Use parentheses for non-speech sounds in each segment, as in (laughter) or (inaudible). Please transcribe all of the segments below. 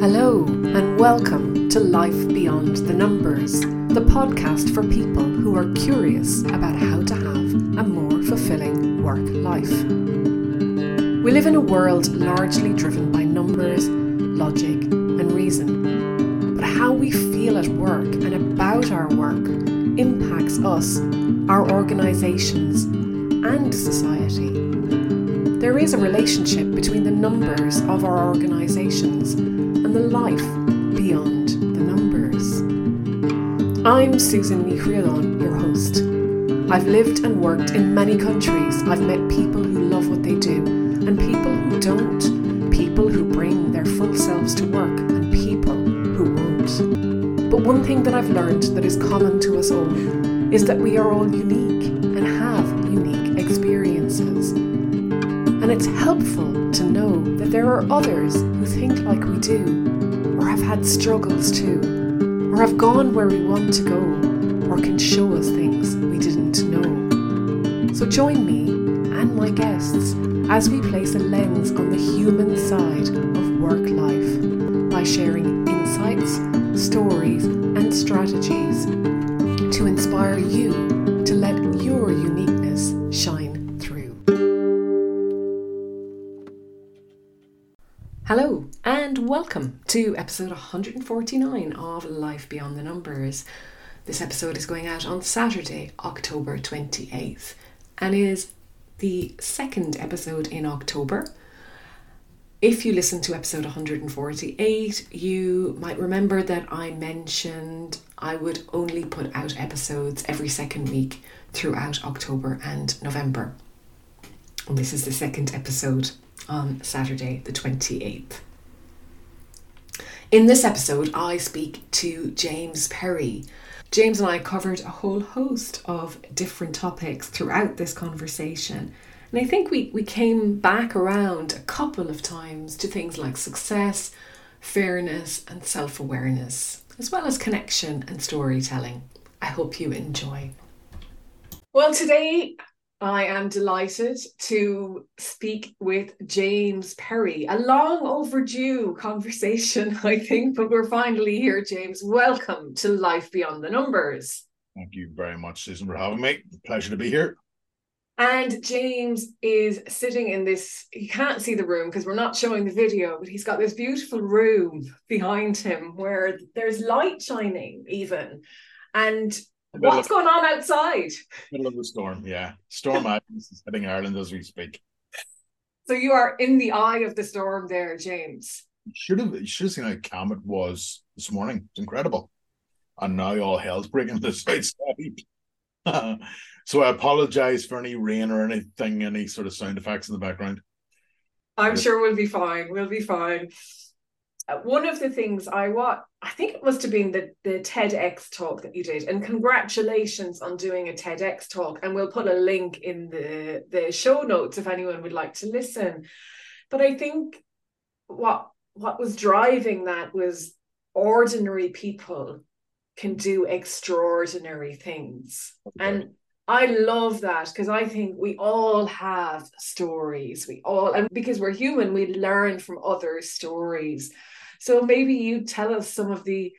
Hello, and welcome to Life Beyond the Numbers, the podcast for people who are curious about how to have a more fulfilling work life. We live in a world largely driven by numbers, logic, and reason. But how we feel at work and about our work impacts us, our organisations, and society. There is a relationship between the numbers of our organisations and the life beyond the numbers. I'm Susan Mihrialon, your host. I've lived and worked in many countries. I've met people who love what they do and people who don't, people who bring their full selves to work and people who won't. But one thing that I've learned that is common to us all is that we are all unique others who think like we do, or have had struggles too, or have gone where we want to go, or can show us things we didn't know. So join me and my guests as we place a lens on the human side of work life by sharing insights, stories, and strategies to inspire you to episode 149 of Life Beyond the Numbers. This episode is going out on Saturday, October 28th, and is the second episode in October. If you listen to episode 148, you might remember that I mentioned I would only put out episodes every second week throughout October and November. And this is the second episode on Saturday, the 28th. In this episode, I speak to James Perry. James and I covered a whole host of different topics throughout this conversation. And I think we, we came back around a couple of times to things like success, fairness, and self awareness, as well as connection and storytelling. I hope you enjoy. Well, today I am delighted to speak with James Perry. A long overdue conversation, (laughs) I think, but we're finally here, James. Welcome to Life Beyond the Numbers. Thank you very much, Susan, for having me. Pleasure to be here. And James is sitting in this, you can't see the room because we're not showing the video, but he's got this beautiful room behind him where there's light shining, even. And What's of, going on outside? Middle of the storm, yeah. Storm (laughs) Agnes is hitting Ireland as we speak. So you are in the eye of the storm there, James. You should have you should have seen how calm it was this morning. It's incredible. And now all hell's breaking loose (laughs) outside. (laughs) so I apologize for any rain or anything, any sort of sound effects in the background. I'm sure we'll be fine. We'll be fine. Uh, one of the things I what I think it must have been the the TEDx talk that you did, and congratulations on doing a TEDx talk. And we'll put a link in the the show notes if anyone would like to listen. But I think what what was driving that was ordinary people can do extraordinary things, okay. and I love that because I think we all have stories. We all, and because we're human, we learn from other stories. So maybe you tell us some of the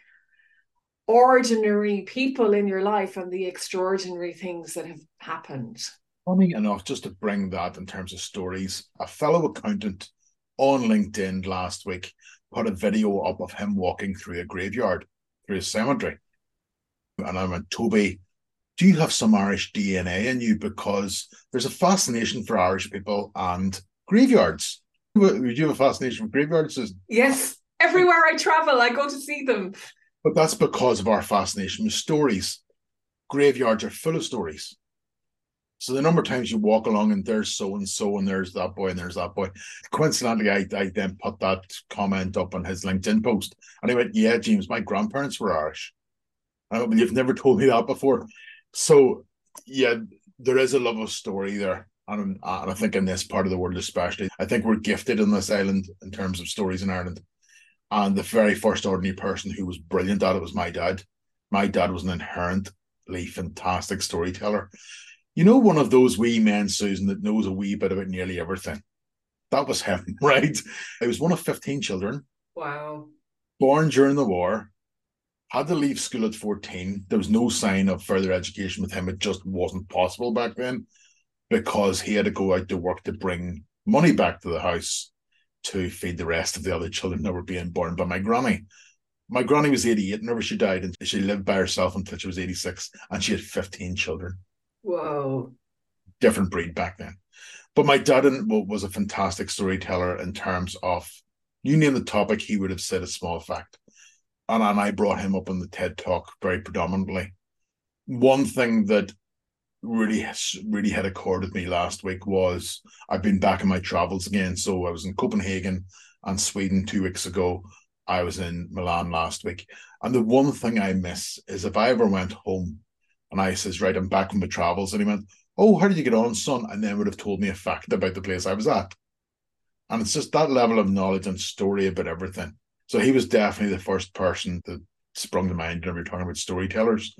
ordinary people in your life and the extraordinary things that have happened. Funny enough, just to bring that in terms of stories, a fellow accountant on LinkedIn last week put a video up of him walking through a graveyard, through a cemetery. And I went, Toby, do you have some Irish DNA in you? Because there's a fascination for Irish people and graveyards. Would you have a fascination for graveyards? Yes, Everywhere I travel, I go to see them. But that's because of our fascination with stories. Graveyards are full of stories. So the number of times you walk along and there's so and so and there's that boy and there's that boy. Coincidentally, I, I then put that comment up on his LinkedIn post. And he went, Yeah, James, my grandparents were Irish. I went, You've never told me that before. So yeah, there is a love of story there. And, and I think in this part of the world especially, I think we're gifted in this island in terms of stories in Ireland. And the very first ordinary person who was brilliant at it was my dad. My dad was an inherently fantastic storyteller. You know, one of those wee men, Susan, that knows a wee bit about nearly everything. That was him, (laughs) right? I was one of 15 children. Wow. Born during the war, had to leave school at 14. There was no sign of further education with him. It just wasn't possible back then because he had to go out to work to bring money back to the house to feed the rest of the other children that were being born by my granny. My granny was 88 whenever she died, and she lived by herself until she was 86, and she had 15 children. Whoa. Different breed back then. But my dad was a fantastic storyteller in terms of you name the topic, he would have said a small fact. And, and I brought him up on the TED Talk very predominantly. One thing that really really had a chord with me last week was I've been back in my travels again. So I was in Copenhagen and Sweden two weeks ago. I was in Milan last week. And the one thing I miss is if I ever went home and I says, Right, I'm back from my travels, and he went, Oh, how did you get on, son? And then would have told me a fact about the place I was at. And it's just that level of knowledge and story about everything. So he was definitely the first person that sprung to mind whenever you're talking about storytellers.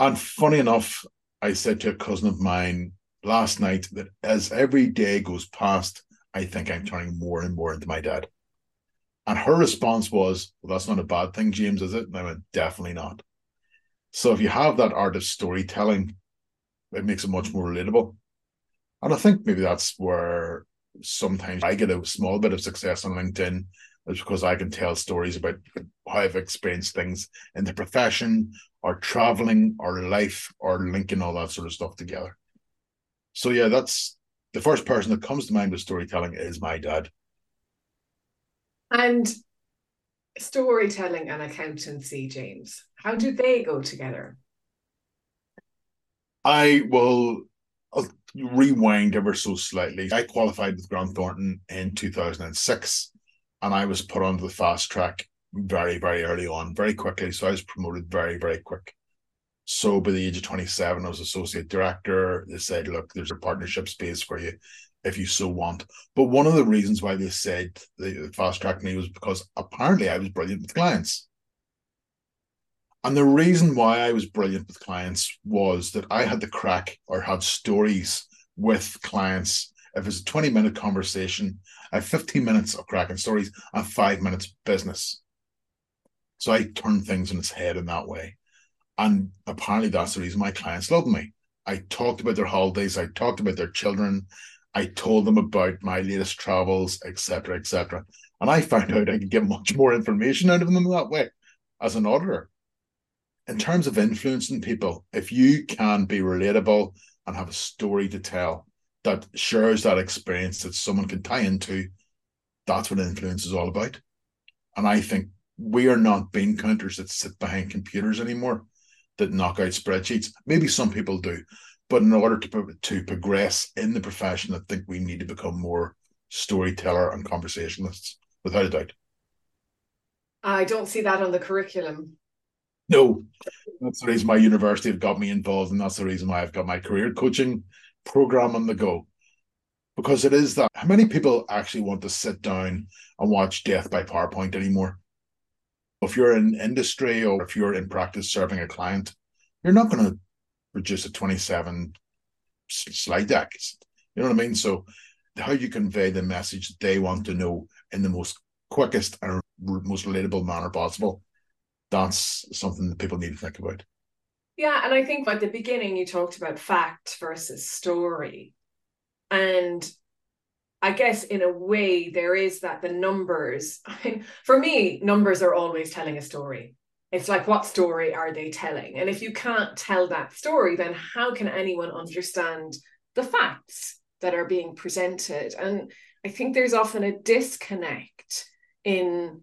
And funny enough, I said to a cousin of mine last night that as every day goes past, I think I'm turning more and more into my dad. And her response was, Well, that's not a bad thing, James, is it? And I went, Definitely not. So if you have that art of storytelling, it makes it much more relatable. And I think maybe that's where sometimes I get a small bit of success on LinkedIn is because I can tell stories about how I've experienced things in the profession or traveling or life or linking all that sort of stuff together. So yeah, that's the first person that comes to mind with storytelling is my dad. And storytelling and accountancy, James, how do they go together? I will I'll rewind ever so slightly. I qualified with Grant Thornton in 2006 and I was put onto the fast track very, very early on, very quickly. So I was promoted very, very quick. So by the age of 27, I was associate director. They said, look, there's a partnership space for you if you so want. But one of the reasons why they said they fast tracked me was because apparently I was brilliant with clients. And the reason why I was brilliant with clients was that I had the crack or had stories with clients. If it's a 20 minute conversation, I have 15 minutes of cracking stories and five minutes business. So I turn things in its head in that way. And apparently that's the reason my clients love me. I talked about their holidays, I talked about their children, I told them about my latest travels, etc., etc. And I found out I could get much more information out of them that way as an auditor. In terms of influencing people, if you can be relatable and have a story to tell that shares that experience that someone can tie into, that's what influence is all about. And I think we are not bean counters that sit behind computers anymore that knock out spreadsheets. Maybe some people do, but in order to to progress in the profession, I think we need to become more storyteller and conversationalists, without a doubt. I don't see that on the curriculum. No, that's the reason my university have got me involved, and that's the reason why I've got my career coaching program on the go. Because it is that how many people actually want to sit down and watch death by PowerPoint anymore? If you're in industry or if you're in practice serving a client, you're not going to produce a 27 slide deck. You know what I mean? So, how you convey the message they want to know in the most quickest and most relatable manner possible, that's something that people need to think about. Yeah, and I think at the beginning you talked about fact versus story. And I guess in a way there is that the numbers. (laughs) I mean, for me, numbers are always telling a story. It's like, what story are they telling? And if you can't tell that story, then how can anyone understand the facts that are being presented? And I think there's often a disconnect in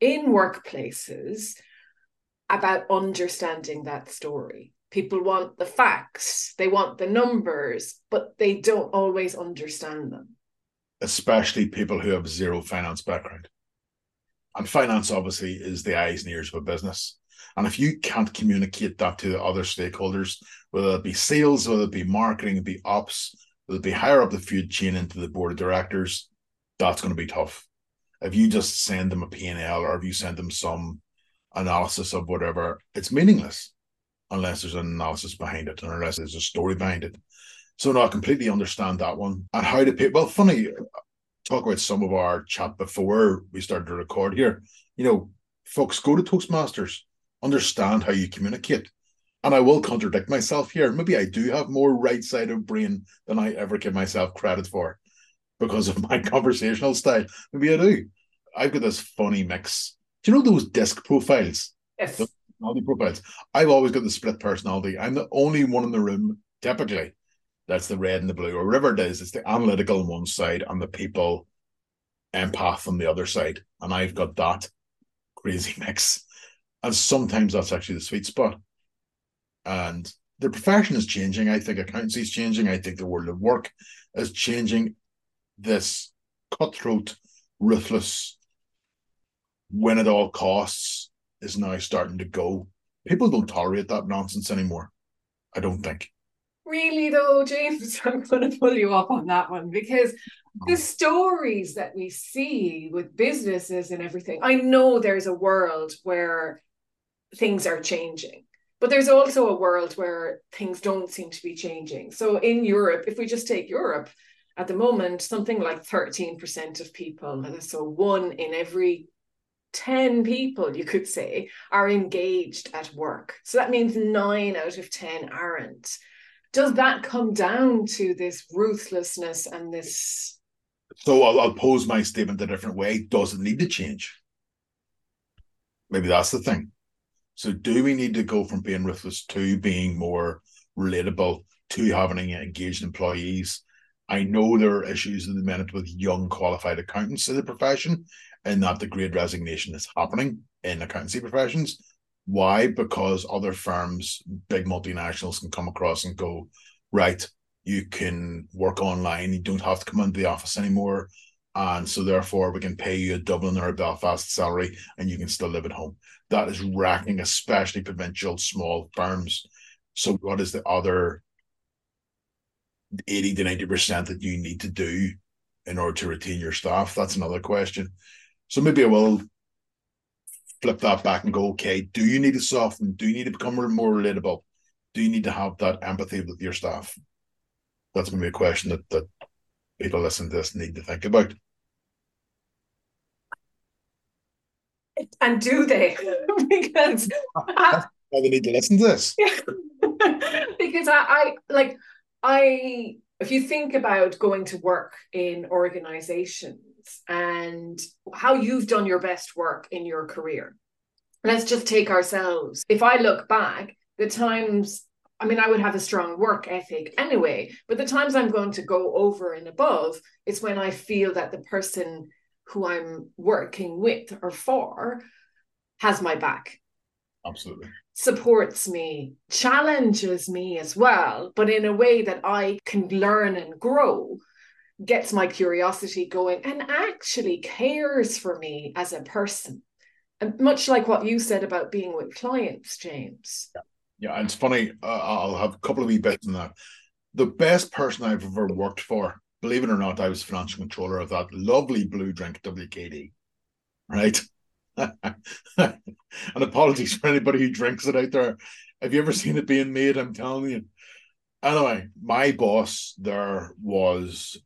in workplaces about understanding that story people want the facts, they want the numbers, but they don't always understand them. Especially people who have zero finance background. And finance obviously is the eyes and ears of a business. And if you can't communicate that to the other stakeholders, whether it be sales, whether it be marketing, it be ops, whether it be higher up the food chain into the board of directors, that's going to be tough. If you just send them a P&L or if you send them some analysis of whatever, it's meaningless unless there's an analysis behind it and unless there's a story behind it. So no, I completely understand that one. And how to people? Well, funny talk about some of our chat before we started to record here. You know, folks, go to Toastmasters, understand how you communicate. And I will contradict myself here. Maybe I do have more right side of brain than I ever give myself credit for because of my (laughs) conversational style. Maybe I do. I've got this funny mix. Do you know those disc profiles? Yes. Personality profiles. I've always got the split personality. I'm the only one in the room, typically, that's the red and the blue, or whatever it is. It's the analytical on one side and the people empath on the other side. And I've got that crazy (laughs) mix. And sometimes that's actually the sweet spot. And the profession is changing. I think accountancy is changing. I think the world of work is changing. This cutthroat, ruthless, win at all costs is now starting to go. People don't tolerate that nonsense anymore. I don't think. Really, though, James, (laughs) I'm going to pull you up on that one because oh. the stories that we see with businesses and everything, I know there's a world where things are changing, but there's also a world where things don't seem to be changing. So in Europe, if we just take Europe at the moment, something like 13% of people, so one in every 10 people, you could say, are engaged at work. So that means nine out of 10 aren't. Does that come down to this ruthlessness and this? So I'll, I'll pose my statement a different way. Does it need to change? Maybe that's the thing. So do we need to go from being ruthless to being more relatable to having engaged employees? I know there are issues in the minute with young qualified accountants in the profession, and that the great resignation is happening in accountancy professions. Why? Because other firms, big multinationals, can come across and go, right, you can work online, you don't have to come into the office anymore. And so therefore we can pay you a Dublin or a Belfast salary and you can still live at home. That is racking, especially provincial small firms. So what is the other 80 to 90% that you need to do in order to retain your staff? That's another question. So maybe I will flip that back and go, okay, do you need to soften? Do you need to become more relatable? Do you need to have that empathy with your staff? That's maybe a question that, that people listening to this need to think about. And do they? (laughs) because That's why they need to listen to this. (laughs) because I, I like I if you think about going to work in organizations and how you've done your best work in your career. Let's just take ourselves. If I look back, the times, I mean, I would have a strong work ethic anyway, but the times I'm going to go over and above, it's when I feel that the person who I'm working with or for has my back. Absolutely. Supports me, challenges me as well, but in a way that I can learn and grow gets my curiosity going and actually cares for me as a person. And much like what you said about being with clients, James. Yeah, yeah it's funny. Uh, I'll have a couple of wee bits in that. The best person I've ever worked for, believe it or not, I was financial controller of that lovely blue drink WKD, right? (laughs) and apologies for anybody who drinks it out there. Have you ever seen it being made? I'm telling you. Anyway, my boss there was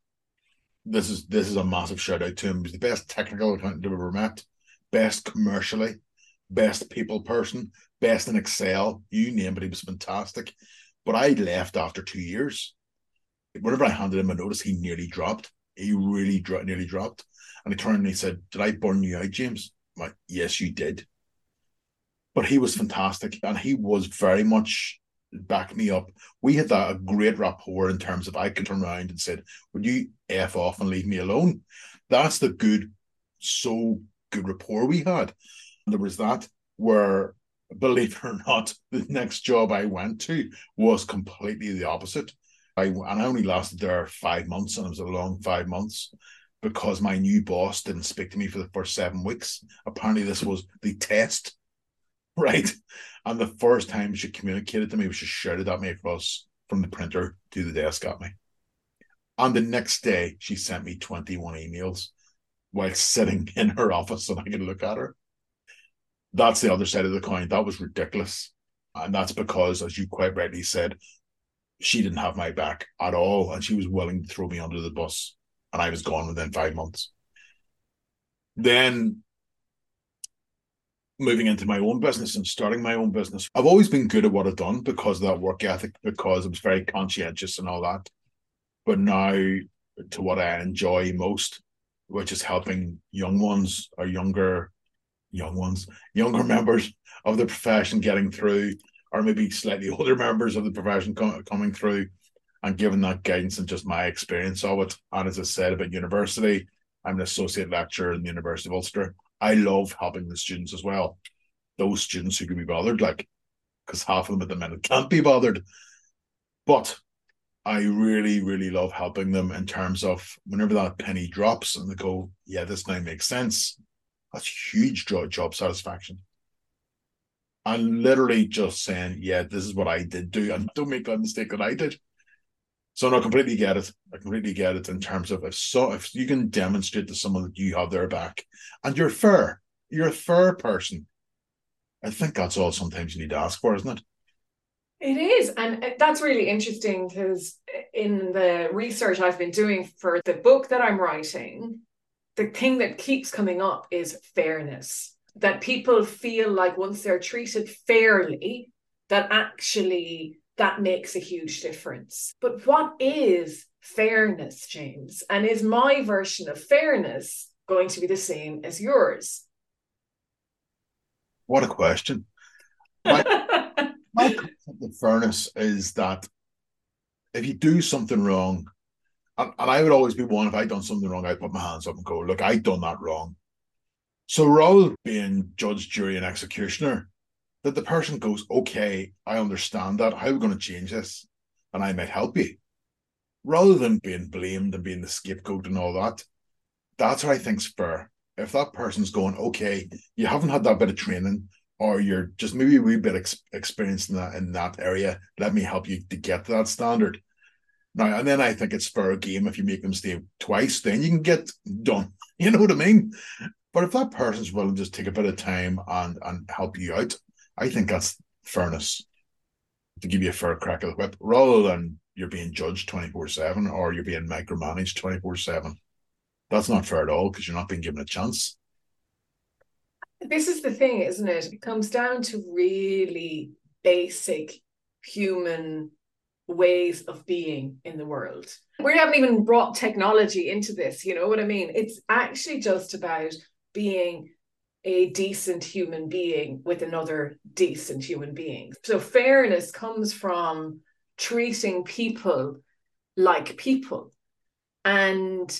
this is this is a massive shout out to him. He's the best technical accountant I've ever met, best commercially, best people person, best in Excel, you name it. He was fantastic. But I left after two years. Whenever I handed him a notice, he nearly dropped. He really dro- nearly dropped. And he turned and he said, Did I burn you out, James? I'm like, yes, you did. But he was fantastic. And he was very much back me up. We had that a great rapport in terms of I could turn around and said, Would you F off and leave me alone? That's the good, so good rapport we had. There was that where, believe it or not, (laughs) the next job I went to was completely the opposite. I and I only lasted there five months, and it was a long five months because my new boss didn't speak to me for the first seven weeks. Apparently, this was the test, (laughs) right? And the first time she communicated to me she shouted at me across from the printer to the desk at me. On the next day, she sent me 21 emails while sitting (laughs) in her office and I could look at her. That's the other side of the coin. That was ridiculous. And that's because, as you quite rightly said, she didn't have my back at all. And she was willing to throw me under the bus and I was gone within five months. Then moving into my own business and starting my own business. I've always been good at what I've done because of that work ethic, because I was very conscientious and all that. But now to what I enjoy most, which is helping young ones or younger young ones, younger (laughs) members of the profession getting through, or maybe slightly (laughs) older members of the profession com- coming through and giving that guidance and just my experience of it. And as I said about university, I'm an associate lecturer in the University of Ulster. I love helping the students as well. Those students who can be bothered, like, because half of them at the minute can't be bothered. But I really, really love helping them in terms of whenever that penny drops and they go, yeah, this now makes sense. That's huge job, satisfaction. And literally just saying, yeah, this is what I did do. And don't make that mistake that I did. So no, I completely get it. I completely get it in terms of if so if you can demonstrate to someone that you have their back and you're fair, you're a fair person. I think that's all sometimes you need to ask for, isn't it? It is. And uh, that's really interesting because uh, in the research I've been doing for the book that I'm writing, the thing that keeps coming up is fairness. That people feel like once they're treated fairly, that actually that makes a huge difference. But what is fairness, James? And is my version of fairness going to be the same as yours? What a question. My, (laughs) my concept of fairness is that if you do something wrong, and, and I would always be one, if I'd done something wrong, I'd put my hands up and go, look, I'd done that wrong. So rather than being judge, jury, and executioner, that the person goes, okay, I understand that. How are we going to change this? And I might help you. Rather than being blamed and being the scapegoat and all that, that's what I think's fair. If that person's going, okay, you haven't had that bit of training, or you're just maybe a wee bit ex- experienced in that in that area, let me help you to get to that standard. Now, and then I think it's fair game if you make them stay twice, then you can get done. (laughs) You know what I mean? But if that person's willing to just take a bit of time and and help you out, I think that's fairness to give you a fair crack of the whip rather than you're being judged 24 7 or you're being micromanaged 24 7. That's not fair at all because you're not being given a chance. This is the thing, isn't it? It comes down to really basic human ways of being in the world. We haven't even brought technology into this, you know what I mean? It's actually just about being a decent human being with another decent human being. So fairness comes from treating people like people and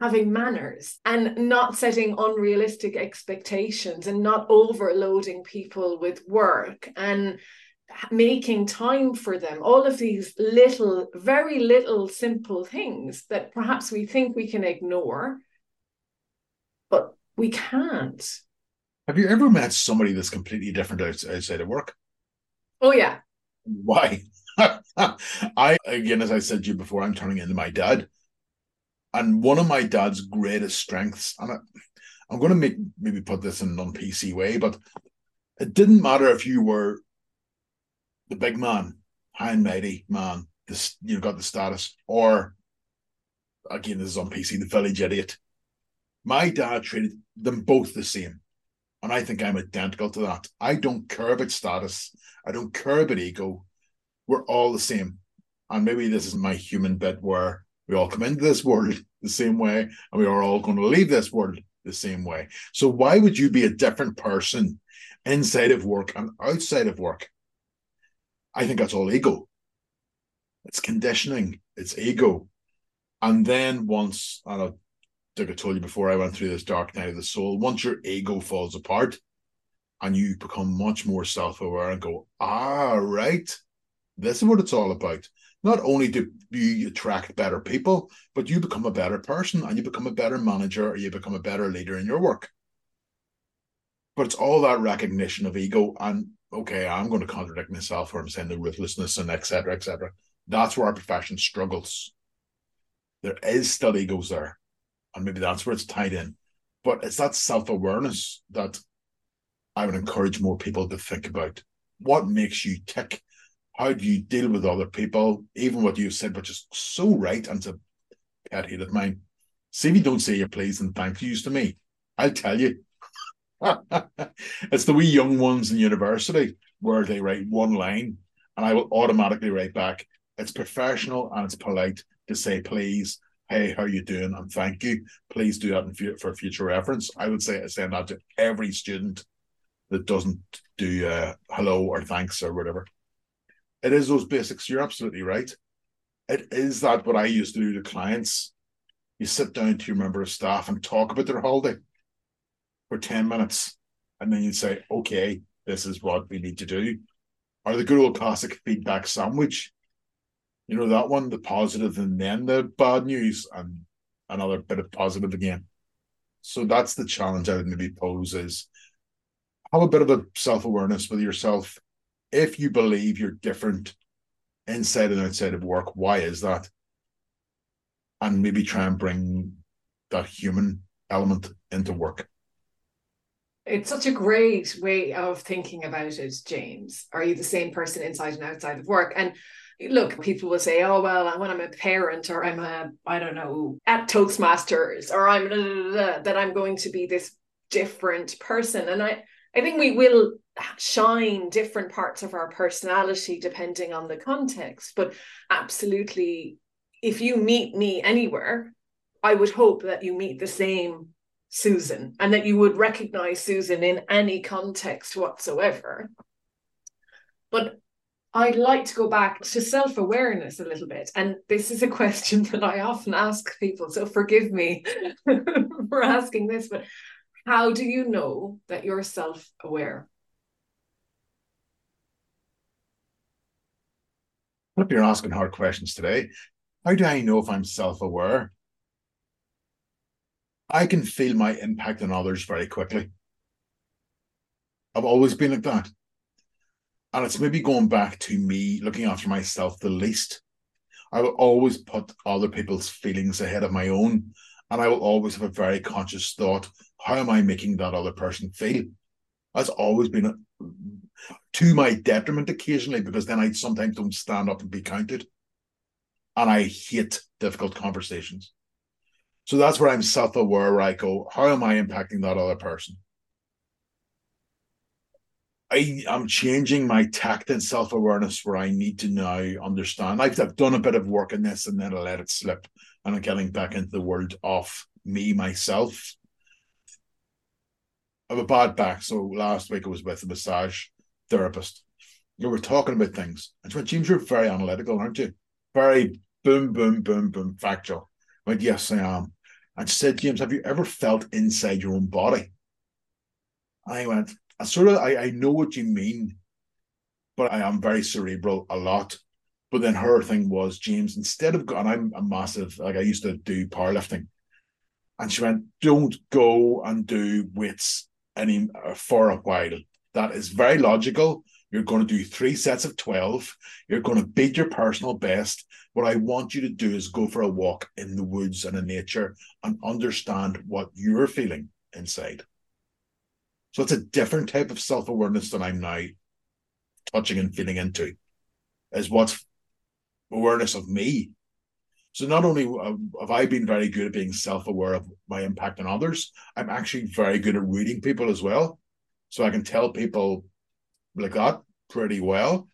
having manners and not setting unrealistic expectations and not overloading people with work and making time for them all of these little very little simple things that perhaps we think we can ignore we can't. Have you ever met somebody that's completely different outside of work? Oh yeah. Why? (laughs) I again, as I said to you before, I'm turning into my dad, and one of my dad's greatest strengths, and I, I'm going to make maybe put this in an non-PC way, but it didn't matter if you were the big man, high and mighty man, this you've got the status, or again, this is on PC, the village idiot. My dad treated them both the same. And I think I'm identical to that. I don't care about status. I don't care about ego. We're all the same. And maybe this is my human bit where we all come into this world (laughs) the same way and we are all going to leave this world the same way. So why would you be a different person inside of work and outside of work? I think that's all ego. It's conditioning, it's ego. And then once, and I'll like I told you before, I went through this dark night of the soul. Once your ego falls apart and you become much more self aware and go, ah, right, this is what it's all about. Not only do you attract better people, but you become a better person and you become a better manager or you become a better leader in your work. But it's all that recognition of ego. And okay, I'm going to contradict myself or I'm saying the ruthlessness and etc. etc. That's where our profession struggles. There is still egos there and maybe that's where it's tied in. But it's that self awareness that I would encourage more people to think about. What makes you tick? How do you deal with other people? Even what you said, which is so right and to pet hate of mine. See if you don't say your please and thank yous to me. I'll tell you. (laughs) it's the wee young ones in university where they write one line and I will automatically write back. It's professional and it's polite to say please, hey, how you doing, and thank you. Please do that for future reference. I would say I send that to every student that doesn't do uh, hello or thanks or whatever. It is those basics. You're absolutely right. It is that what I used to do to clients. You sit down to your member of staff and talk about their holiday for 10 minutes. And then you'd say, okay, this is what we need to do. Or the good old classic feedback sandwich. You know, that one, the positive and then the bad news and another bit of positive again. So that's the challenge I would maybe pose is have a bit of a self-awareness with yourself. If you believe you're different inside and outside of work, why is that? And maybe try and bring that human element into work. It's such a great way of thinking about it, James. Are you the same person inside and outside of work? And look, people will say, oh, well, when I'm a parent or I'm a, I don't know, at Toastmasters or I'm, blah, blah, blah, that I'm going to be this different person. And I, I think we will shine different parts of our personality depending on the context. But absolutely, if you meet me anywhere, I would hope that you meet the same Susan and that you would recognize Susan in any context whatsoever. But I'd like to go back to self awareness a little bit. And this is a (laughs) question that I often ask people. So forgive me (laughs) for asking this, but how do you know that you're self aware? I hope you're asking hard questions today. How do I know if I'm self aware? I can feel my impact on others very quickly. I've always been like that. And it's maybe going back to me looking after myself the least. I will always put other people's feelings ahead of my own. And I will always have a very conscious thought how am I making that other person feel? That's always been to my detriment occasionally because then I sometimes don't stand up and be counted. And I hate difficult conversations. So that's where I'm self aware, where I go, how am I impacting that other person? I am changing my tact and self awareness where I need to now understand. I've, I've done a bit of work in this and then I let it slip, and I'm getting back into the world of me myself. I have a bad back, so last week I was with a massage therapist. We were talking about things, and she went, "James, you're very analytical, aren't you? Very boom, boom, boom, boom, factual." I went, "Yes, I am." And she said, James, have you ever felt inside your own body? I went, I sort of, I, I know what you mean, but I am very cerebral a lot. But then her thing was, James, instead of going, I'm a massive, like I used to do powerlifting. And she went, don't go and do weights any uh, for a while. That is very logical. You're going to do three sets of 12. You're going to beat your personal best. What I want you to do is go for a walk in the woods and in nature and understand what you're feeling inside. So it's a different type of self awareness that I'm now touching and feeling into, is what's awareness of me. So not only have I been very good at being self aware of my impact on others, I'm actually very good at reading people as well. So I can tell people like that pretty well.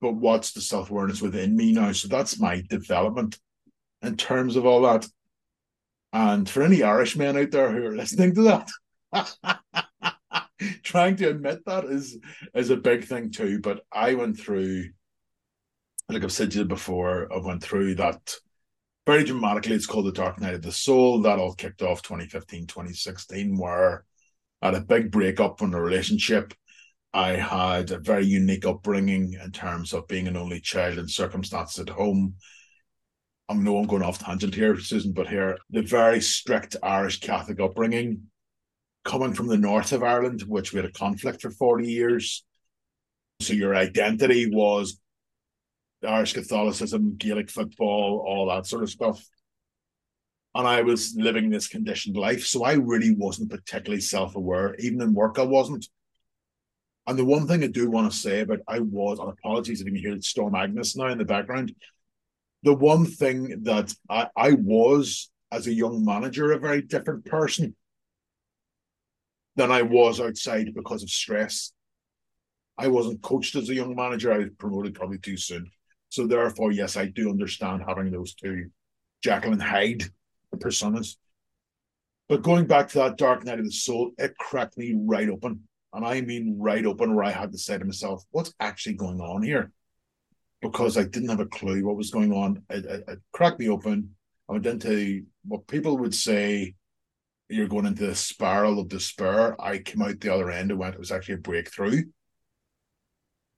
But what's the self awareness within me now? So that's my development in terms of all that. And for any Irishmen out there who are listening to that, (laughs) (laughs) trying to admit that is is a big thing too. But I went through, like I've said to you before, I went through that very dramatically. It's called the Dark Night of the Soul. That all kicked off 2015, 2016, where I had a big breakup from the relationship I had a very unique upbringing in terms of being an only child and circumstances at home. I know I'm going off tangent here, Susan, but here the very strict Irish Catholic upbringing, coming from the north of Ireland, which we had a conflict for 40 years. So your identity was Irish Catholicism, Gaelic football, all that sort of stuff. And I was living this conditioned life. So I really wasn't particularly self aware. Even in work, I wasn't. And the one thing I do want to say about I was, and apologies if you can hear Storm Agnes now in the background. the one thing that I, I was as a young manager a very different person than I was outside because of stress. I wasn't coached as a young manager. I was promoted probably too soon. So therefore, yes, I do understand having those two and Hyde personas. But going back to that dark night of the soul, it cracked me right open. And I mean right open, where I had to say to myself, what's actually going on here? Because I didn't have a clue what was going on. It, it, it cracked me open. I went into what people would say you're going into the spiral of despair. I came out the other end and went, it was actually a breakthrough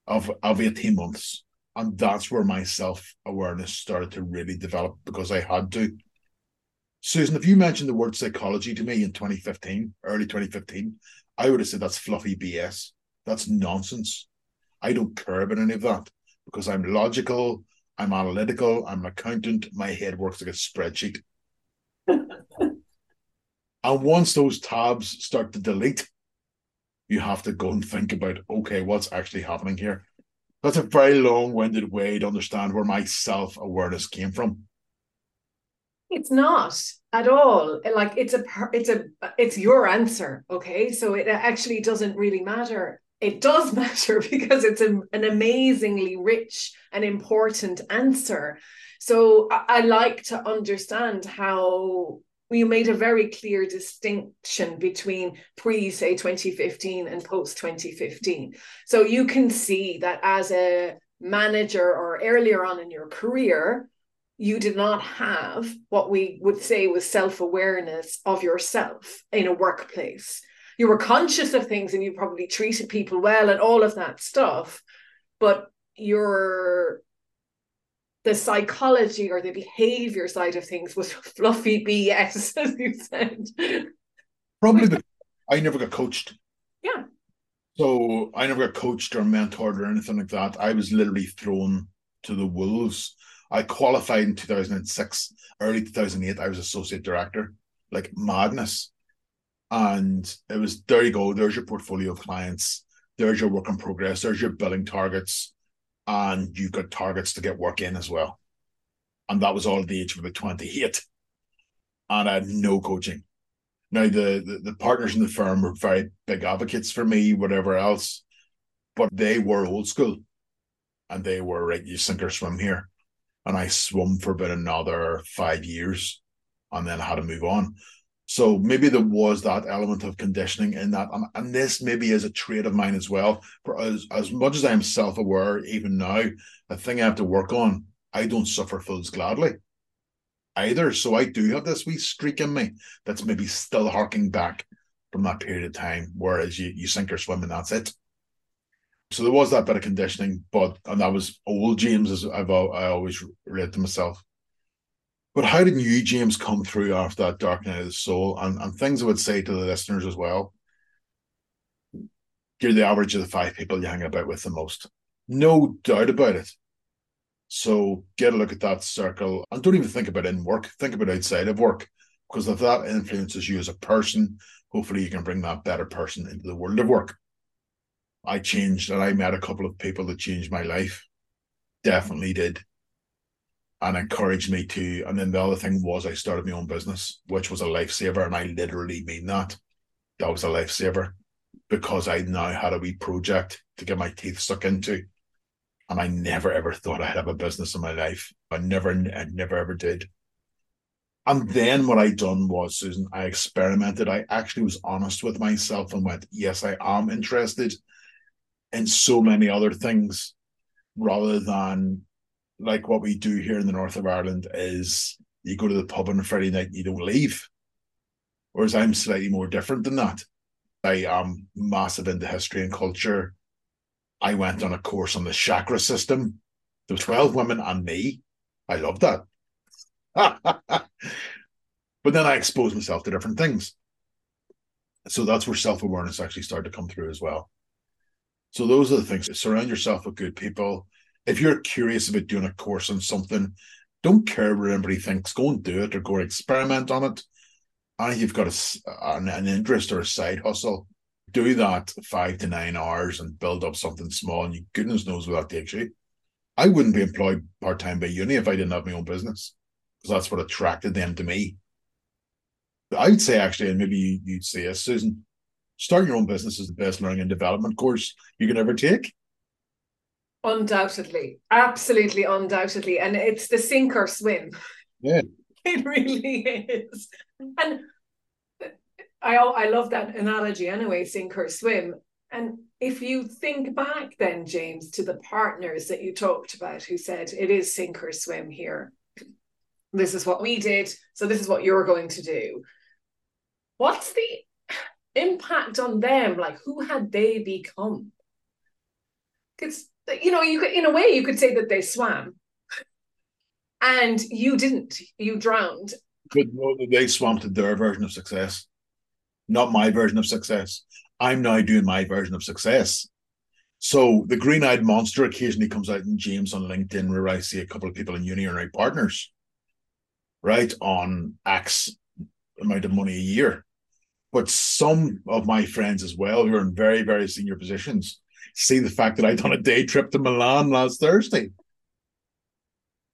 of, of 18 months. And that's where my self awareness started to really develop because I had to. Susan, if you mentioned the word psychology to me in 2015, early 2015, I would have said that's fluffy BS. That's nonsense. I don't care about any of that because I'm logical, I'm analytical, I'm an accountant, my head works like a spreadsheet. And once those tabs start to delete, you have to go and think about okay, what's actually happening here? That's a very long winded way to understand where my self awareness came from. It's not at all. Like it's a it's a it's your answer, okay? So it actually doesn't really matter. It does (laughs) matter because it's a, an amazingly rich and important answer. So I, I like to understand how you made a very clear distinction between pre say 2015 and post 2015 so you can see that as a manager or earlier on in your career you did not have what we would say was self awareness of yourself in a workplace. You were conscious of things and you probably treated people well and all of that stuff, but your the psychology or the behavior side of things was (laughs) fluffy BS, (laughs) as you said. Probably the, I never got coached. Yeah. So I never got coached or mentored or anything like that. I was literally thrown to the wolves I qualified in 2006. Early 2008, I was associate director. Like madness. And it was there you go. There's your portfolio of clients. There's your work in progress. There's your billing targets. And you've got targets to get work in as well. And that was all at the age of about 28. And I had no coaching. Now, the, the, the partners in the firm were very big advocates for me, whatever else, but they were old school and they were right, you sink or swim here and I swum for about another five years and then I had to move on. So maybe there was that element of conditioning in that. And, this maybe is a trait of mine as well. For as, as much as I am self aware, even now, a thing I have to work on, I don't suffer fools gladly either. So I do have this wee streak in me that's maybe still harking back from that period of time, whereas you, you sink or swim and that's it. So there was that bit of conditioning, but and that was old James, as I've I always read to myself. But how did you, James come through after that dark night of the soul? And, and things I would say to the listeners as well. You're the average of the five people you hang about with the most. No doubt about it. So get a look at that circle and don't even think about in work. Think about outside of work. Because if that influences you as a person, hopefully you can bring that better person into the world of work. I changed and I met a couple of people that changed my life. Definitely did. And encouraged me to. And then the other thing was I started my own business, which was a lifesaver. And I literally mean that. That was a lifesaver because I now had a wee project to get my teeth stuck into. And I never ever thought I'd have a business in my life. I never, I never ever did. And then what I done was, Susan, I experimented. I actually was honest with myself and went, yes, I am interested in so many other things rather than like what we do here in the north of Ireland is you go to the pub on a Friday night and you don't leave. Whereas I'm slightly more different than that. I am massive into history and culture. I went on a course on the chakra system. There were 12 women and me. I loved that. (laughs) but then I exposed myself to different things. So that's where self awareness actually started to come through as well. So those are the things. Surround yourself with good people. If you're curious about doing a course on something, don't care what everybody thinks. Go and do it or go experiment on it. And you've got a, an, an interest or a side hustle, do that five to nine hours and build up something small. And you goodness knows where that takes you. I wouldn't be employed part time by uni if I didn't have my own business because that's what attracted them to me. I would say actually, and maybe you'd say yes, Susan, starting your own business is the best learning and development course you can ever take. Undoubtedly, absolutely, undoubtedly, and it's the sink or swim. Yeah, (laughs) it really is. And I I love that analogy anyway, sink or swim. And if you think back then, James, to the partners that you talked about who said it is sink or swim here. This is what we did, so this is what you're going to do. What's the impact on them? Like, who had they become? Because you know, you could, in a way, you could say that they swam, and you didn't. You drowned. They swam to their version of success, not my version of success. I'm now doing my version of success. So the green eyed monster occasionally comes out in James on LinkedIn, where I see a couple of people in uni are partners, right, on X amount of money a year. But some of my friends as well, who are in very, very senior positions, see the fact that I done a day trip to Milan last Thursday.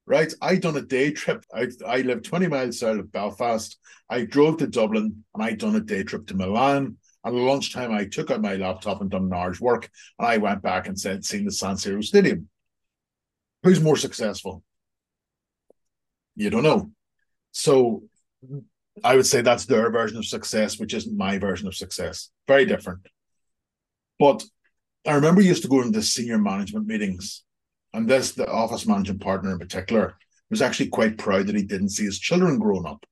Right, I done a day trip. I I live 20 miles south of Belfast. I drove to Dublin and I done a day trip to Milan. At lunchtime, I took out my laptop and done an hour's work, and I went back and said, seen the San Siro Stadium. Who's more successful? You don't know. So I would say that's their version of success, which isn't my version of success. Very different. But I remember used to go into senior management meetings, and this, the office managing partner in particular, was actually quite proud that he didn't see his children growing up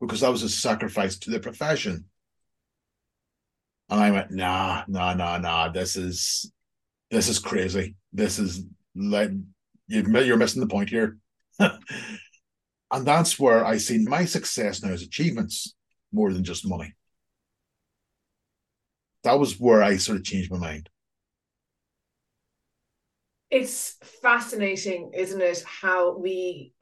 because that was a sacrifice to the profession. And I went, nah, nah, nah, nah. This is this is crazy. This is like you're missing the point here. (laughs) and that's where I see my success now as achievements more than just money. That was where I sort of changed my mind. It's fascinating, isn't it, how we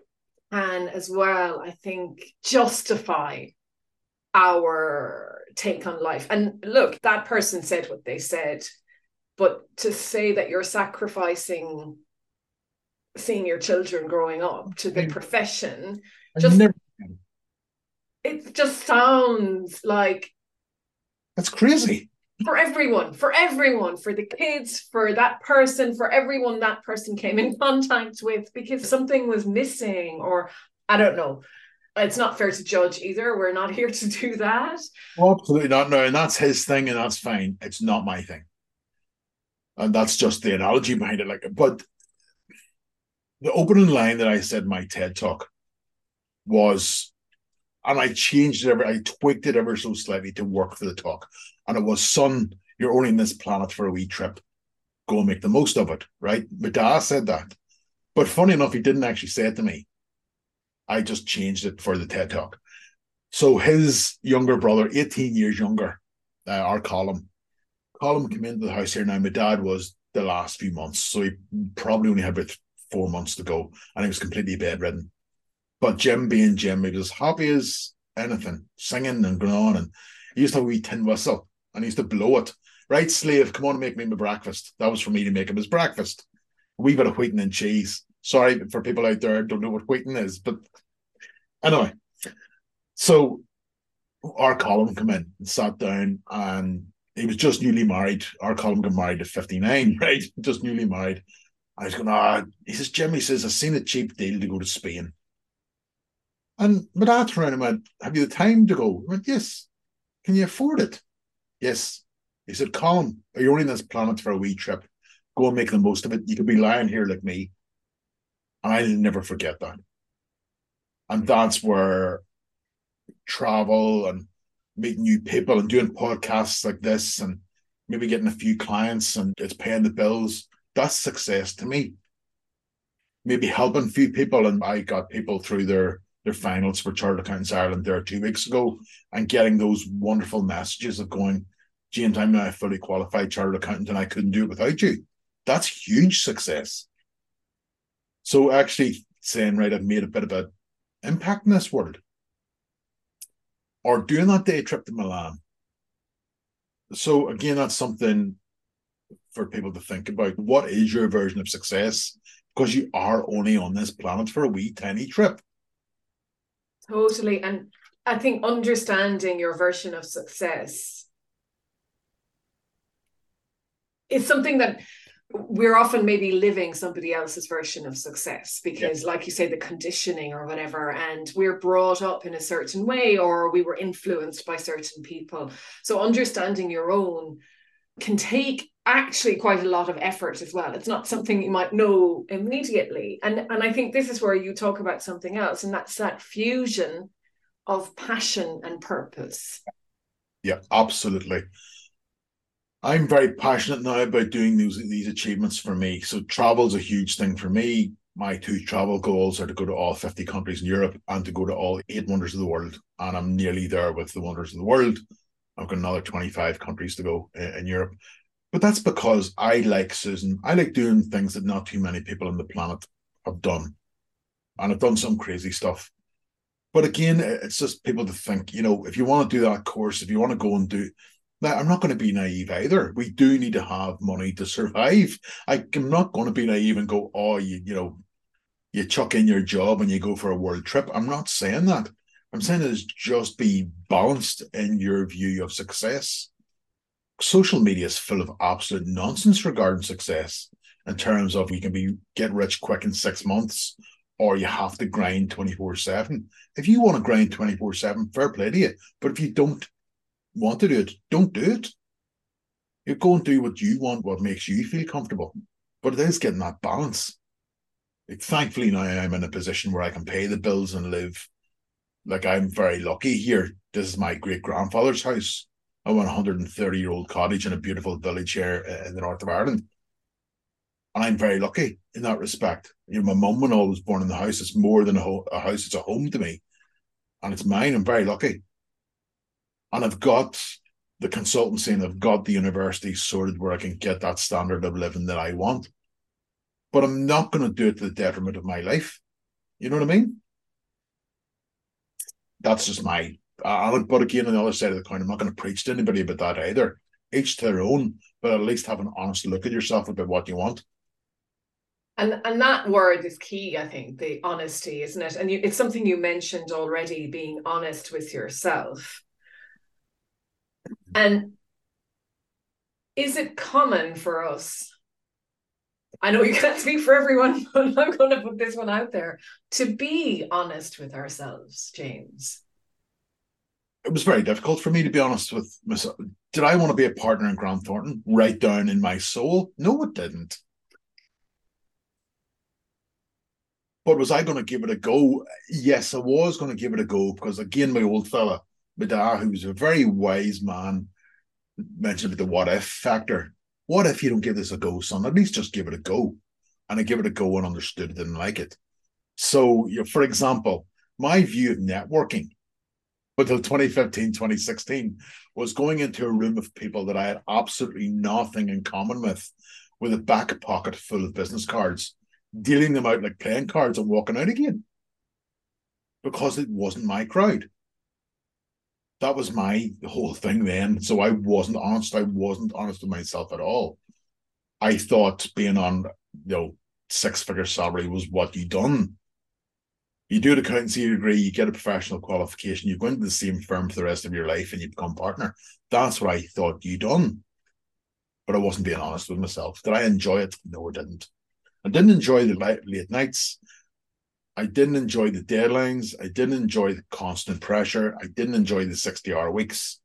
can as well, I think, justify our take on life. And look, that person said what they said, but to say that you're sacrificing seeing your children growing up to the mm. profession just never... it just sounds like that's crazy for everyone for everyone for the kids for that person for everyone that person came in (laughs) contact with because something was missing or i don't know it's not fair to judge either. We're not (laughs) here to do that. Oh, absolutely not. No, and that's his thing, and that's fine. It's not my thing. And that's just the analogy behind it. Like, but the opening line that I said in my TED talk was, and I changed it ever, I tweaked it ever so slightly to work for the talk. And it was, son, you're only in this planet for a wee trip. Go and make the most of it. Right? My dad said that. But funny enough, he didn't actually say it to me. I just changed it for the TED Talk. So his younger brother, 18 years younger, uh, our Colin, Colin came into the house here. Now, my dad was the last few months, so he probably only had about four months to go, and he was completely bedridden. But Jim, being Jim, he was as happy as anything, singing and going on. And he used to have a wee tin whistle, and he used to blow it. Right, slave, come on make me my breakfast. That was for me to make him his breakfast. A wee bit of wheaten and cheese. Sorry for people out there don't know what wheaten is, but anyway. So our Colin come in and sat down and he was just newly married. Our Colin got married at 59, (laughs) right? Just newly married. I was going, ah, he says, Jimmy says, I've seen a cheap deal to go to Spain. And my dad turned around and went, Have you the time to go? I went, Yes. Can you afford it? Yes. He said, Colin, are you only on this planet for a wee trip? Go and make the most of it. You could be lying here like me. And I'll never forget that. And hmm. that's where travel and meeting new people and doing podcasts like this and maybe getting a few clients and it's paying the bills. That's success to me. Maybe helping a few people. And I got people through their their finals for Chartered Accountants Ireland there two weeks ago and getting those wonderful messages of going, James, I'm now a fully qualified chartered accountant and I couldn't do it without you. That's huge success. So actually saying, right, I've made a bit of an impact in this world. Or doing that day trip to Milan. So again, that's something for people to think about what is your version of success because you are only on this planet for a wee tiny trip. Totally. And I think understanding your version of success is something that we're often maybe living somebody else's version of success because yeah. like you say the conditioning or whatever and we're brought up in a certain way or we were influenced by certain people so understanding your own can take actually quite a lot of effort as well it's not something you might know immediately and and i think this is where you talk about something else and that's that fusion of passion and purpose yeah absolutely I'm very passionate now about doing these these achievements for me. So travel is a huge thing for me. My two travel goals are to go to all 50 countries in Europe and to go to all eight wonders of the world. And I'm nearly there with the wonders of the world. I've got another 25 countries to go in, in Europe. But that's because I like Susan. I like doing things that not too many people on the planet have done. And I've done some crazy stuff. But again, it's just people to think, you know, if you want to do that course, if you want to go and do now, I'm not going to be naive either. We do need to have money to survive. (laughs) I, am not going to be naive and go, oh, you, you know, you chuck in your job and you go for a world trip. I'm not saying that. I'm saying is just be balanced in your view of success. Social media is full of absolute nonsense regarding success in terms of you can be get rich quick in six months or you have to grind 24 7. If you want to grind 24 7, fair play to you. But if you don't, want to do it, don't do it. You go and do what you want, what makes you feel comfortable. But it is getting that balance. Thankfully, now I'm in a position where I can pay the bills and live. Like I'm very lucky here. This is my great grandfather's house. I own a 130 year old cottage in a beautiful village here uh, in the north of Ireland. And I'm very lucky in that respect. You know, my mum, when I was born in the house, it's more than a, ho- a house, it's a home to me. And it's mine. I'm very lucky and I've got the consultancy and I've got the university sorted where I can get that standard of living that I want. But I'm not going to do it to the detriment of my life. You know what I mean? That's just my. Uh, but again, on the other side of the coin, I'm not going to preach to anybody about that either. Each to their own, but at least have an honest look at yourself about what you want. And and that word is key, I think, the honesty, isn't it? And you, it's something you mentioned already, being honest with yourself. And is it common for us? I know you can't speak for everyone, (laughs) but I'm going to put this one out there to be honest with ourselves, James. It was very difficult for me to be honest with myself. Did I want to be a partner in Grant Thornton right down in my soul? No, it didn't. But was I going to give it a go? Yes, I was going to give it a go because, again, my old fella, Madar, who was a very wise man, mentioned the what if factor. What if you don't give this a go, son? At least just give it a go. And I give it a go and understood it, didn't like it. So, you know, for example, my view of networking until 2015, 2016 was going into a room of people that I had absolutely nothing in common with, with a back pocket full of business cards, dealing them out like playing cards and walking out again because it wasn't my crowd that was my whole thing then. So I wasn't honest. I wasn't honest with myself at all. I thought being on, you know, six figure salary was what you done. You do an accountancy degree, you get a professional qualification, you go into the same firm for the rest of your life and you become partner. That's what I thought you done. But I wasn't being honest with myself. Did I enjoy it? No, I didn't. I didn't enjoy the late, late nights. I didn't enjoy the deadlines. I didn't enjoy the constant pressure. I didn't enjoy the 60 hour weeks.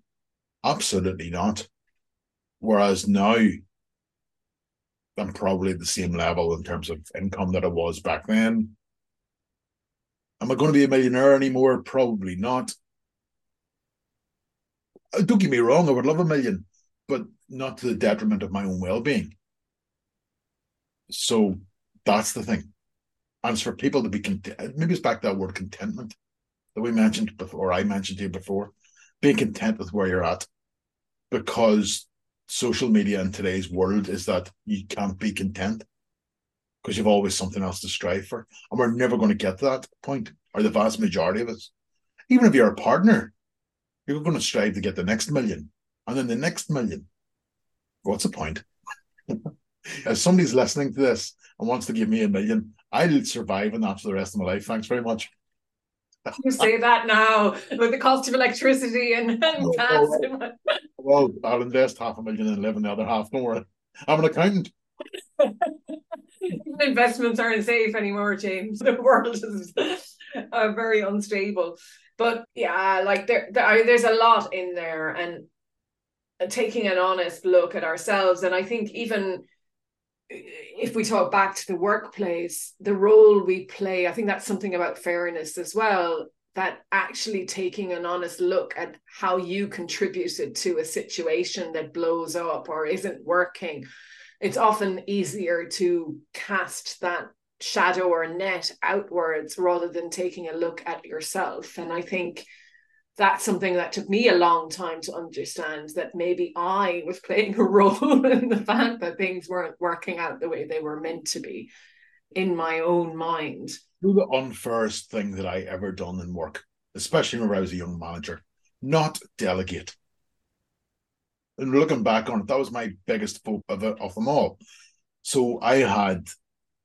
Absolutely not. Whereas now, I'm probably at the same level in terms of income that I was back then. Am I going to be a millionaire anymore? Probably not. Uh, don't get me wrong, I would love a million, but not to the detriment of my own well being. So that's the thing and it's for people to be content. Maybe it's back to that word contentment that we mentioned before, I mentioned to you before, being content with where you're at, because social media in today's world is that you can't be content because you've always something else to strive for, and we're never going to get to that point, or the vast majority of us. Even if you're a partner, you're going to strive to get the next million, and then the next million. What's the point? (laughs) if somebody's listening to this and wants to give me a million, I'll survive on that for the rest of my life. Thanks very much. You say that now with the cost of electricity and, and gas. oh, Well, I'll invest half a million and live in the other half. Don't worry. I'm an accountant. (laughs) Investments aren't safe anymore, James. The world is uh, very unstable. But yeah, like there, there I- there's a lot in there, and taking an honest look at ourselves. And I think even if we talk back to the workplace, the role we play, I think that's something about fairness as well. That actually taking an honest look at how you contributed to a situation that blows up or isn't working, it's often easier to cast that shadow or net outwards rather than taking a look at yourself. And I think that's something that took me a long time to understand that maybe I was playing a (laughs) role in the fact that things weren't working out the way they were meant to be in my own mind. The unfairest thing that I ever done in work, especially when I was a young manager, not delegate. And looking back on it, that was my biggest hope of, it, of them all. So I had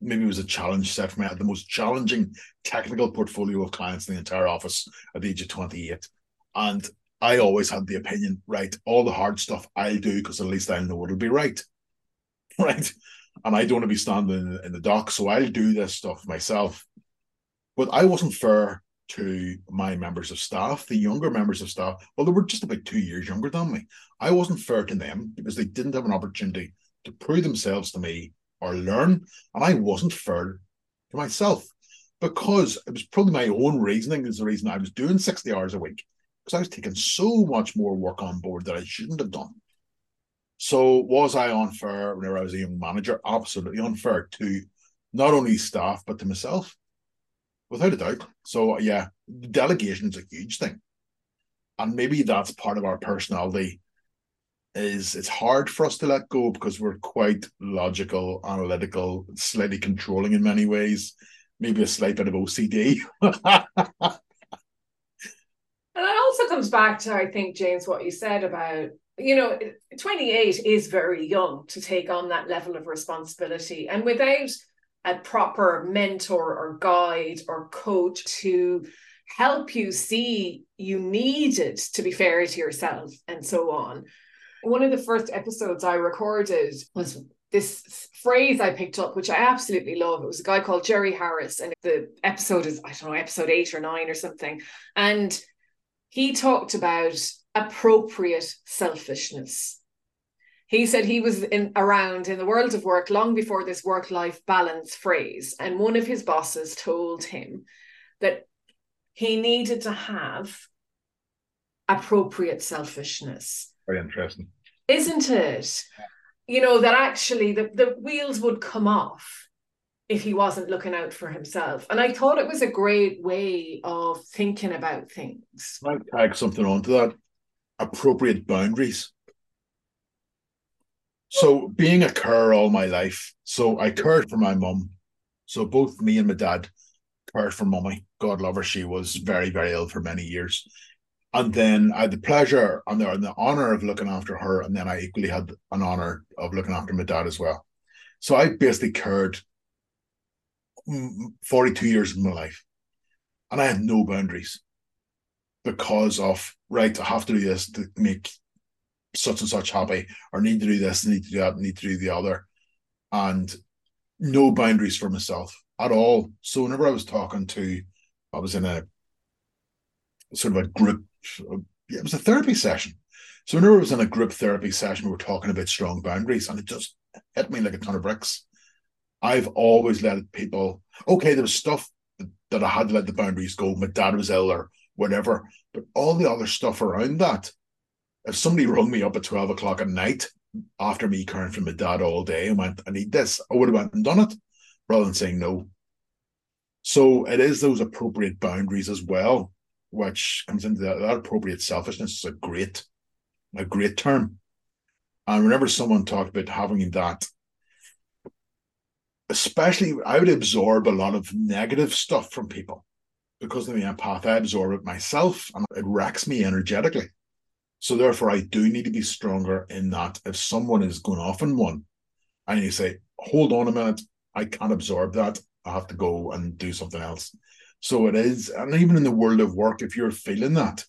maybe it was a challenge set for me. I had the most challenging technical portfolio of clients in the entire office at the age of 28. And I always had the opinion, right, all the hard stuff I'll do because at least I'll know it'll be right. (laughs) Right. And I don't want to be standing in, in the dock, so I'll do this stuff myself. But I wasn't fair to my members of staff, the younger members of staff. Well, they were just about two years younger than me. I wasn't fair to them because they didn't have an opportunity to prove themselves to me or learn. And I wasn't fair to myself because it was probably my own reasoning is the reason I was doing 60 hours a week because I was taking so much more work on board that I shouldn't have done. So was I unfair whenever I was a young manager? Absolutely unfair to not only staff but to myself, without a doubt. So yeah, delegation is a huge thing, and maybe that's part of our personality. Is it's hard for us to let go because we're quite logical, analytical, slightly controlling in many ways. Maybe a slight bit of OCD. (laughs) Also comes back to, I think, James, what you said about, you know, 28 is very young to take on that level of responsibility. And without a proper mentor or guide or coach to help you see you needed to be fair to yourself and so on. One of the first episodes I recorded was this phrase I picked up, which I absolutely love. It was a guy called Jerry Harris, and the episode is, I don't know, episode eight or nine or something. And he talked about appropriate selfishness. He said he was in around in the world of work long before this work-life balance phrase, and one of his bosses told him that he needed to have appropriate selfishness. Very interesting. Isn't it? You know, that actually the, the wheels would come off if he wasn't looking out for himself. And I thought it was a great way of thinking about things. I tag something onto that. Appropriate boundaries. So being a carer all my life, so I cared for my mum. So both me and my dad cared for mummy. God love her. She was very, very ill for many years. And then I had the pleasure and the, and the honor of looking after her. And then I equally had an honor of looking after my dad as well. So I basically cared 42 years of my life. And I had no boundaries because of, right, I have to do this to make such and such happy, or need to do this, need to do that, need to do the other. And no boundaries for myself at all. So whenever I was talking to, I was in a sort of a group, it was a therapy session. So whenever I was in a group therapy session, we were talking about strong boundaries, and it just hit me like a ton of bricks. I've always let people, okay, there was stuff that, I had to let the boundaries go. My dad was ill or whatever, but all the other stuff around that, if somebody rung me up at 12 o'clock at night after me caring for my dad all day and went, I need this, I would have went and done it rather than saying no. So it is those appropriate boundaries as well, which comes into that, that appropriate selfishness is a great, a great term. And whenever someone talked about having that especially I would absorb a lot of negative stuff from people because of the empath. I absorb it myself and it wrecks me energetically. So therefore, I do need to be stronger in that. If someone is going off in one, and you say, hold on a minute, I can't absorb that. I have to go and do something else. So it is, and even in the world of work, if you're feeling that,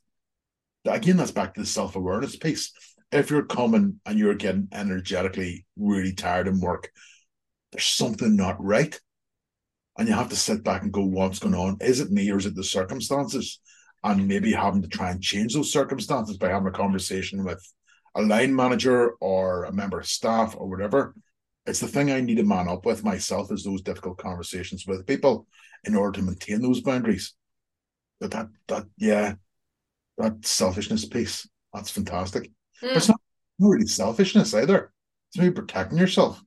again, that's back to the self awareness piece. If you're coming and you're getting energetically really tired in work, there's something not right. And you have to sit back and go, what's going on? Is it me or is it the circumstances? And maybe having to try and change those circumstances by having a conversation with a line manager or a member of staff or whatever. It's the thing I need to man up with myself is those difficult conversations with people in order to maintain those boundaries. But that that yeah, that selfishness piece, that's fantastic. Mm. It's not, not really selfishness either. It's maybe protecting yourself.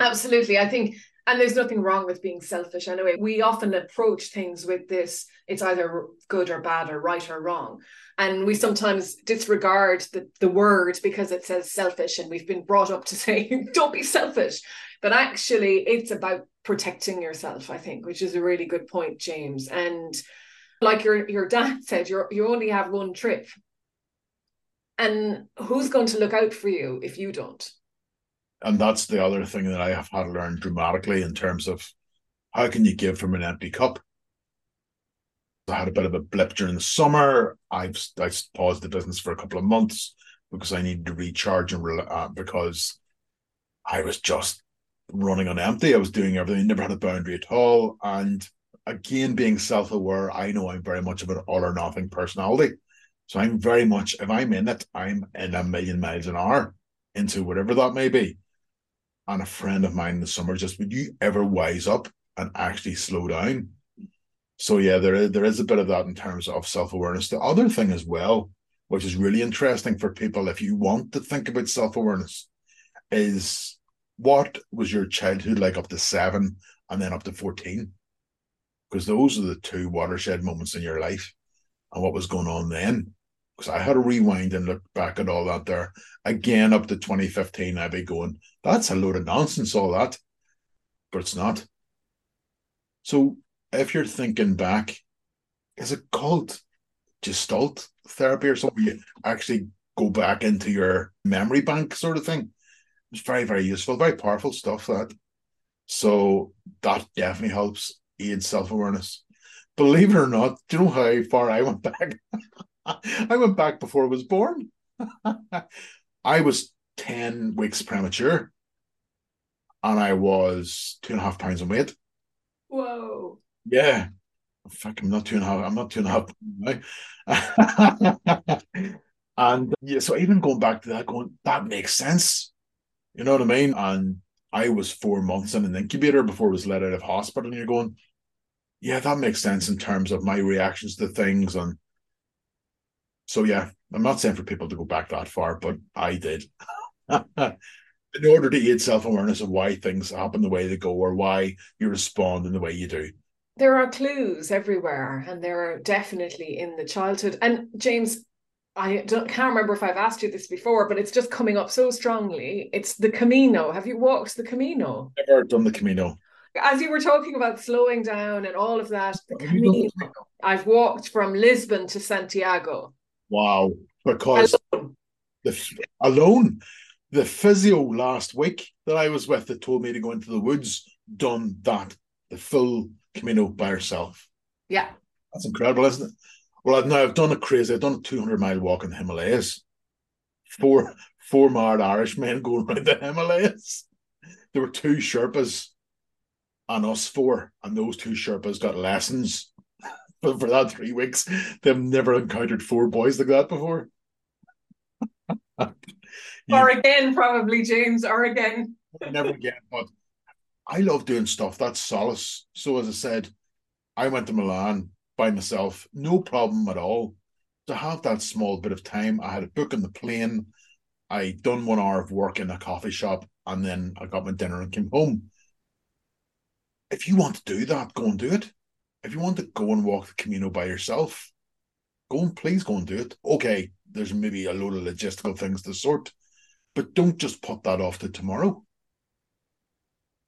Absolutely. I think and there's nothing wrong with being selfish anyway. We often approach things with this it's either good or bad or right or wrong. And we sometimes disregard the, the word because it says selfish, and we've been brought up to (laughs) say, don't be selfish. But actually, it's about protecting yourself, I think, which is a really good point, James. And like your, your dad (laughs) said, you you only have one trip. And who's going to look out for you if you don't? And that's the other thing that I have had to learn dramatically in terms of how can you give from an empty cup. I had a bit of a blip during the summer. I've I paused the business for a couple of months because I needed to recharge and uh, because I was just running on empty. I was doing everything, never had a boundary at all. And again, being self aware, I know I'm very much of an all or nothing personality. So I'm very much, if I'm in it, I'm in a million miles an hour into whatever that may be and a friend of mine in the summer just would you ever wise up and actually slow down? So yeah there is there is a bit of that in terms of self-awareness. The other thing as well which is really interesting for people if you want to think about self-awareness is what was your childhood like up to seven and then up to 14 because those are the two watershed moments in your life and what was going on then because I had to rewind and look back at all that there again up to 2015. I'd be going, that's a load of nonsense, all that, but it's not. So if you're thinking back, is it called gestalt therapy or something? You actually go back into your memory bank sort of thing. It's very, very useful, very powerful stuff. That so that definitely helps aid self awareness. Believe it or not, do you know how far I went back? (laughs) (laughs) I went back before I was born. (laughs) I was 10 weeks premature and I was two and a half pounds in weight. Whoa. Yeah. Oh, in fact, I'm not two and a half, I'm not two and a half now. (laughs) and yeah, so even going back to that, going, that makes sense. You know what I mean? And I was four months in an incubator before I was let out of hospital, and you're going, yeah, that makes sense in terms of my reactions to things and so yeah, I'm not saying for people to go back that far, but I did. (laughs) in order to aid self-awareness of why things happen the way they go or why you respond in the way you do. There are clues everywhere, and there are definitely in the childhood. And James, I don't, can't remember if I've asked you this before, but it's just coming up so strongly. It's the Camino. Have you walked the Camino? Never done the Camino. As you were talking about slowing down and all of that, the Camino. I've walked from Lisbon to Santiago. Wow. Because alone. the alone, the physio last week that I was with that told me to go into the woods done that, the full Camino by herself. Yeah. That's incredible, isn't it? Well, I've now I've done a crazy, I've done a 200 mile walk in the Himalayas. Four four mad Irish men (laughs) going around the Himalayas. There were two Sherpas and us four, and those two Sherpas got lessons but for that three weeks, they've never encountered four boys like that before. (laughs) or again, probably James, or again. never again. But I love doing stuff. That's solace. So as I said, I went to Milan by myself, no problem at all. To have that small bit of time, I had a book on the plane. I done one hour of work in a coffee shop, and then I got my dinner and came home. If you want to do that, go and do it if you want to go and walk the Camino by yourself, go and please go and do it. Okay, there's maybe a load of logistical things to sort, but don't just put that off to tomorrow.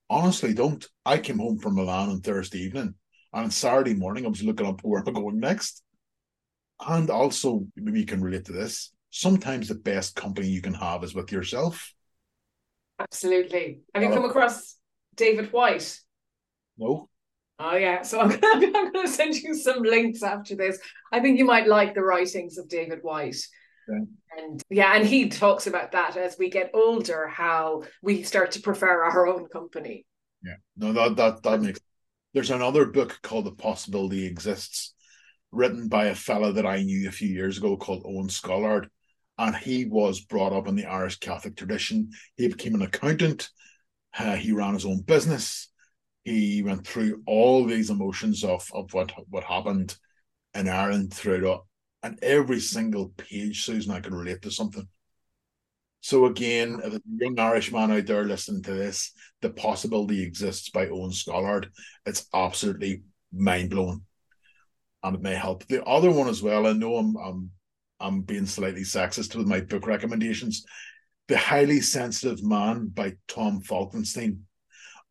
Honestly, don't. I came home from Milan on Thursday evening, and on Saturday morning, I was looking up where I'm going next. And also, maybe you can relate to this. Sometimes the best company you can have is with yourself. Absolutely. Have you come across David Whyte? No. Oh yeah, so I'm (laughs) gonna, I'm gonna send you some links after this. I think you might like the writings of David Whyte. Okay. And yeah, and he talks about that as we get older, how we start to prefer our own company. Yeah, no, that that that makes. There's another book called The Possibility Exists, written by a fellow that I knew a few years ago called Eoin Scolard, and he was brought up in the Irish Catholic tradition. He became an accountant. Uh, he ran his own business he went through all these emotions of of what what happened in Ireland throughout and every single page, Susan, I could relate to something. So again, if a young Irish man out there listening to this, the possibility exists by Eoin Scolard. It's absolutely mind blowing, and it may help. The other one as well. I know I'm I'm I'm being slightly sexist with my book recommendations. The Highly Sensitive Man by Tom Falkenstein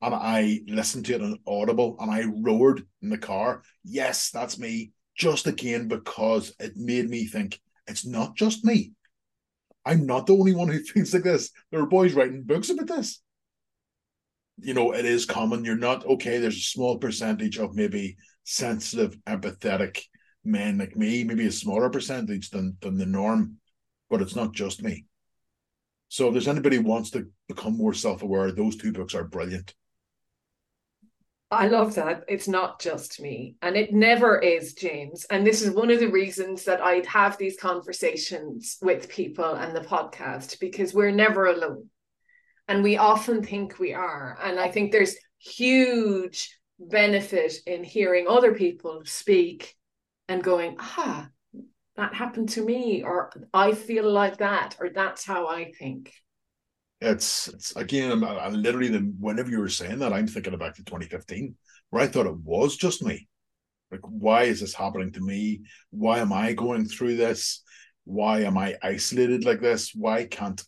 and I listened to it on Audible and I roared in the car. Yes, that's me. Just again, because it made me think it's not just me. I'm not the only one who (laughs) thinks like this. There are boys writing books about this. You know, it is common. You're not okay. There's a small percentage of maybe sensitive, empathetic men like me, maybe a smaller percentage than than the norm, but it's not just me. So if there's anybody who wants to become more self-aware, those two books are brilliant. I love that. It's not just me. And it never is, James. And this is one of the reasons that I'd have these conversations with people and the podcast because we're never alone. And we often think we are. And I think there's huge benefit in hearing other people speak and going, ah, that happened to me, or I feel like that, or that's how I think it's it's again I'm, I'm literally the whenever you were saying that i'm thinking back to 2015 where i thought it was just me. Like why is this happening to me? Why am i going through this? Why am i isolated like this? Why can't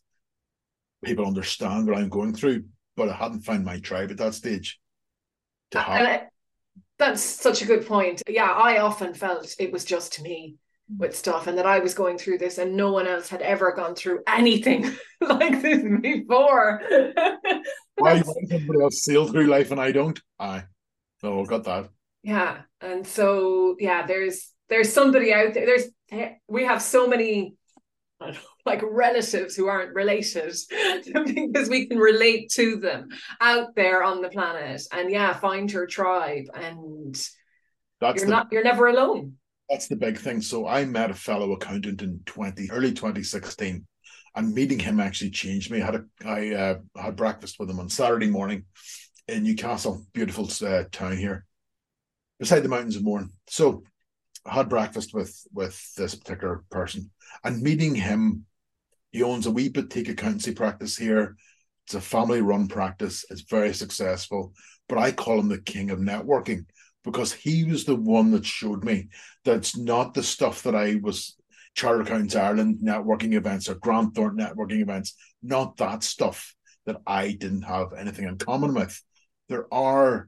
people understand what i'm going through? But i hadn't found my tribe at that stage to have... that's such a good point. Yeah i often felt it was just me with stuff and that I was going through this and no one else had ever gone through anything (laughs) like this before. (laughs) Why somebody else sail through life and I don't? I no, got that. Yeah. And so yeah, there's there's somebody out there. There's eh, we have so many know, like relatives who aren't related (laughs) because we can relate to them out there on the planet. And yeah, find your tribe and That's you're the- not you're never alone that's the big thing. So I met a fellow accountant in 20 early 2016 and meeting him actually changed me. I had a, I uh, had breakfast with him on Saturday morning in Newcastle, beautiful uh, town here, beside the mountains of Mourne. So I had breakfast with with this particular person and meeting him. He owns a wee boutique accountancy practice here. It's a family run practice. It's very successful, but I call him the king of networking because he was the one that showed me that's not the stuff that I was Charter Accountants Ireland networking events or Grant Thornton networking events, not that stuff that I didn't have anything in common with. There are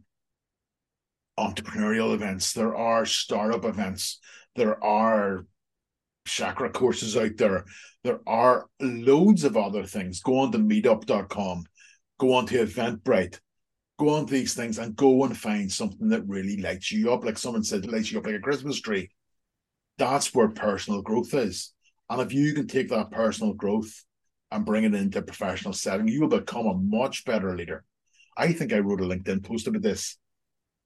entrepreneurial events, there are startup events, there are chakra courses out there, there are loads of other things. Go on to meetup.com, go on to Eventbrite go on these things and go and find something that really lights you up. Like someone said, lights you up like a Christmas tree. That's where personal growth is. And if you can take that personal growth and bring it into a professional setting, you will become a much better leader. I think I wrote a LinkedIn post about this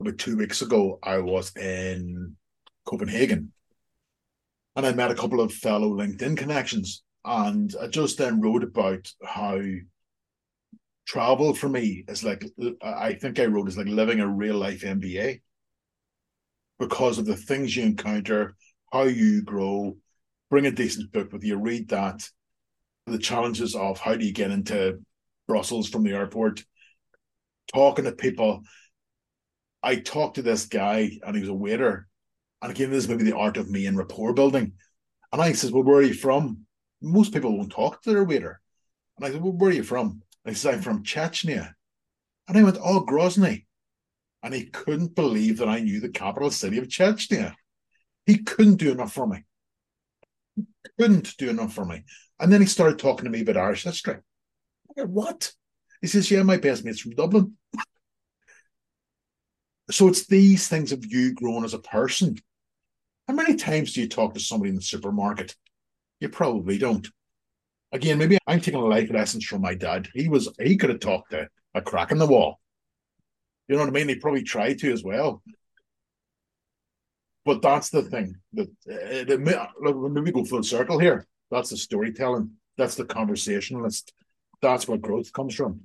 about two weeks ago. I was in Copenhagen and I met a couple of fellow LinkedIn connections. And I just then wrote about how travel for me is like I think I wrote is like living a real life MBA because of the things you encounter, how you grow. Bring a decent book with you, read that. The challenges of how do you get into Brussels from the airport, talking to people. I talked to this guy and he was a waiter. And again, this is maybe the art of me in rapport building. And I says, Well, where are you from? Most people won't talk to their waiter. And I said, Well, where are you from? He said, from Chechnya. And I went, Oh, Grozny. And he couldn't believe that I knew the capital city of Chechnya. He couldn't do enough for me. He couldn't do enough for me. And then he started talking to me about Irish history. I what? He says, Yeah, my best mate's from Dublin. so it's these things of you growing as a person. How many times do you talk to somebody in the supermarket? You probably don't. Again, maybe I'm taking life lessons from my dad. He was he could have talked to a crack in the wall. You know what I mean? They probably tried to as well. But that's the thing that it, it, maybe go full circle here. That's the storytelling. That's the conversationalist. That's where growth comes from.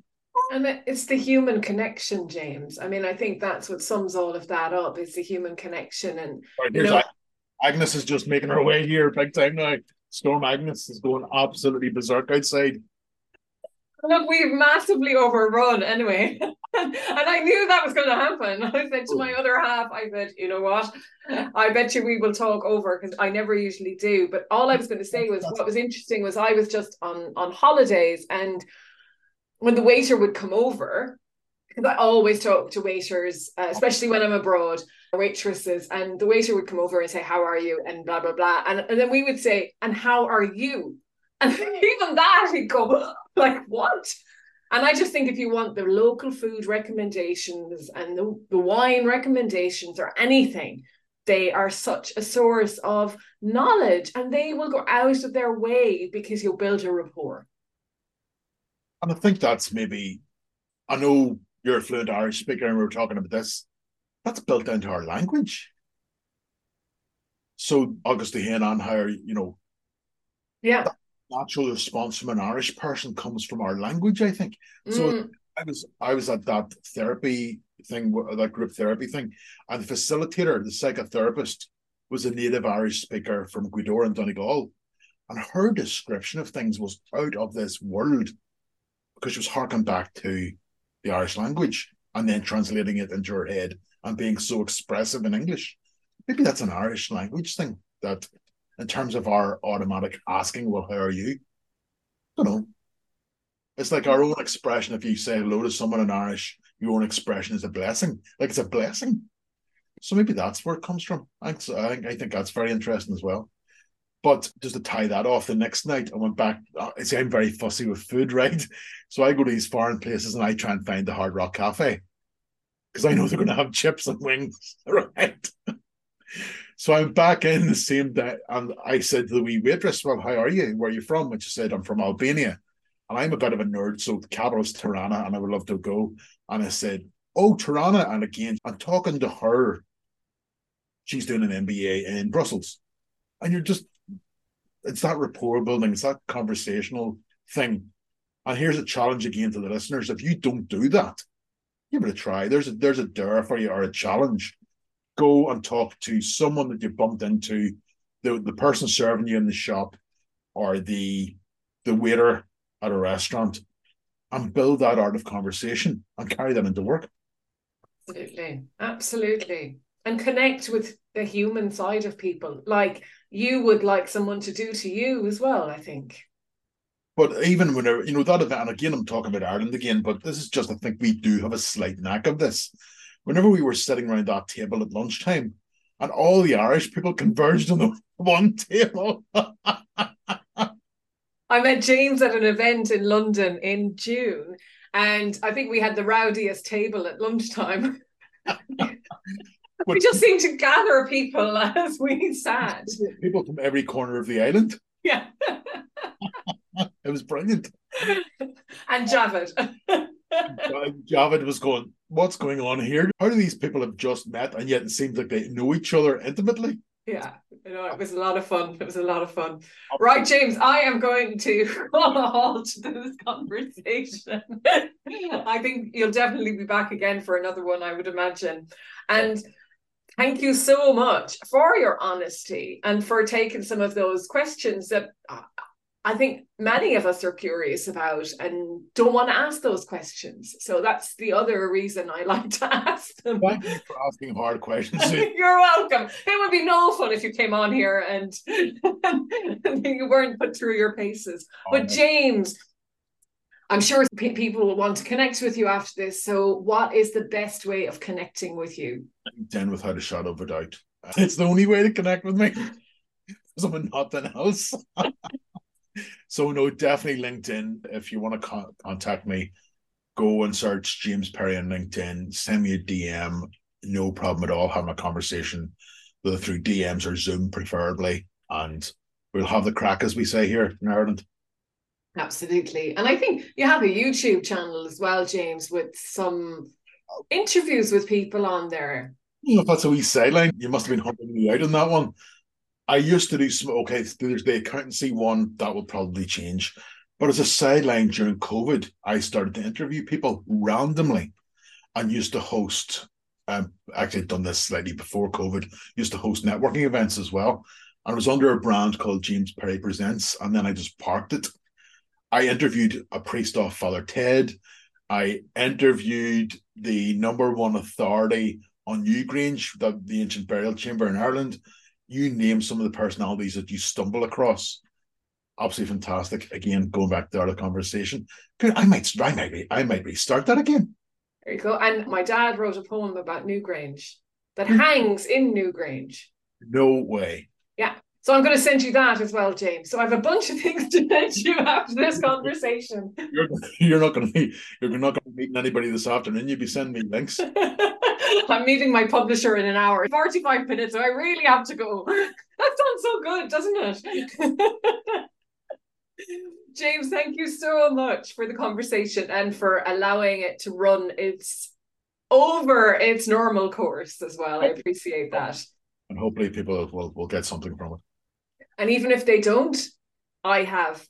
And it's the human connection, James. I mean, I think that's what sums all of that up. Is the human connection, and right, you know, Agnes is just making her way here big time now. Storm Agnes is going absolutely berserk outside. Look, we've massively overrun anyway. (laughs) and I knew that was going to happen. (laughs) I said to my oh. other half, I said, you know what? I bet you we will talk over because I never usually do. But all I was going to say was what was interesting was I was just on on holidays and when the waiter would come over, because I always talk to waiters, uh, especially when I'm abroad, waitresses, and the waiter would come over and say, How are you? and blah, blah, blah. And, and then we would say, And how are you? (laughs) And even that, he'd go, Like, what? And I just think if you want the local food recommendations and the, the wine recommendations or anything, they are such a source of knowledge and they will go out of their way because you'll build a rapport. And I think that's maybe, I know you're a fluent Irish speaker and we are talking about this, that's built into our language. So, Augusty Hanan, how, you know, yeah natural response from an Irish person comes from our language, I think. So mm. I was I was at that therapy thing, that group therapy thing, and the facilitator, the psychotherapist, was a native Irish speaker from Gweedore and Donegal. And her description of things was out of this world because she was harking back to the Irish language and then translating it into her head and being so expressive in English. Maybe that's an Irish language thing that in terms of our automatic asking, well, how are you? I don't know. It's like our own expression. If you say hello to someone in Irish, your own expression is a blessing. Like it's a blessing. So maybe that's where it comes from. I think, I think, I think that's very interesting as well. But just to tie that off, the next night I went back. Uh, see, I'm very fussy with food, (laughs) right? So I go to these foreign places and I try and find the Hard Rock Cafe because I know they're going to have chips and wings, (laughs) right? So I'm back in the same day, and I said to the wee waitress, "Well, how are you? Where are you from?" And she said, "I'm from Albania." And I'm a bit of a nerd, so the capital is Tirana, and I would love to go. And I said, "Oh, Tirana!" And again, I'm talking to her. She's doing an MBA in Brussels, and you're just—it's that rapport building, it's that conversational thing. And here's a challenge again to the listeners: if you don't do that, give it a try. There's a there's a dare for you or a challenge go and talk to someone that you bumped into, the, the person serving you in the shop or the the waiter at a restaurant and build that art of conversation and carry that into work. Absolutely. Absolutely. And connect with the human side of people like you would like someone to do to you as well, I think. But even whenever, uh, you know, that event, and again, I'm talking about Ireland again, but this is just, I think we do have a slight knack of this whenever we were sitting around that table at lunchtime, and all the Irish people converged on the (laughs) one table. I met James at an event in London in June, and I think we had the rowdiest table at lunchtime. (laughs) (laughs) we just seemed to gather people as we sat. (laughs) People from every corner of the island. Yeah. (laughs) it was brilliant. And Javid. Javid was going, What's going on here? How do these people have just met and yet it seems like they know each other intimately? Yeah, you know, it was a lot of fun. It was a lot of fun. Right, James, I am going to call a halt to this conversation. I think you'll definitely be back again for another one, I would imagine. And thank you so much for your honesty and for taking some of those questions that uh, I think many of us are curious about and don't want to ask those questions. So that's the other reason I like to (laughs) ask them. Thank you for asking hard questions. (laughs) You're welcome. It would be no fun if you came on here and, and (laughs) you weren't put through your paces. Oh, but James, I'm sure people will want to connect with you after this. So, what is the best way of connecting with you? LinkedIn without a shadow of a doubt. (laughs) It's the only way to connect with me. Someone nothing else. so no, definitely LinkedIn. If you want to con- contact me, go and search James Perry on LinkedIn, send me a DM, no problem at all, having a conversation whether through DMs or Zoom preferably, and we'll have the crack as we say here in Ireland. Absolutely. And I think you have a YouTube channel as well, James, with some interviews with people on there. if that's a wee sideline. You must have been hunting me out on that one. I used to do some okay, there's the accountancy one that will probably change. But as a sideline during COVID, I started to interview people randomly and used to host um, actually done this slightly before COVID, used to host networking events as well. And it was under a brand called James Perry Presents. And then I just parked it. I interviewed a priest off Father Ted. I interviewed the number one authority on Newgrange, the, the ancient burial chamber in Ireland. You name some of the personalities that you stumble across. Absolutely fantastic. Again, going back to our conversation. I might I might be I might restart that again. There you go. And my dad wrote a poem about Newgrange that hmm. hangs in Newgrange. No way. Yeah. So I'm going to send you that as well, James. So I have a bunch of things to send you after this conversation. You're, you're not going to be you're not going to meet anybody this afternoon. You'll be sending me links. (laughs) I'm meeting my publisher in an hour, 45 minutes. So I really have to go. That sounds so good, doesn't it? (laughs) James, thank you so much for the conversation and for allowing it to run its over its normal course as well. I appreciate that. And hopefully people will, will get something from it. And even if they don't, I have.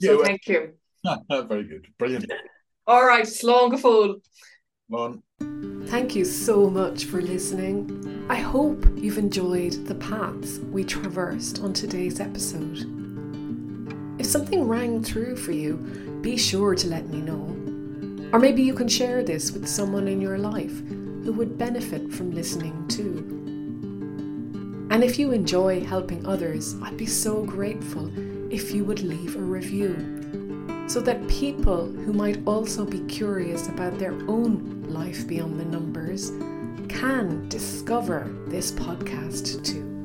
So yeah, well, thank you. (laughs) Very good. Brilliant. (laughs) All right, slán go On. Thank you so much for listening. I hope you've enjoyed the paths we traversed on today's episode. If something rang through for you, be sure to let me know. Or maybe you can share this with someone in your life who would benefit from listening too. And if you enjoy helping others, I'd be so grateful if you would leave a review so that people who might also be curious about their own life beyond the numbers can discover this podcast too.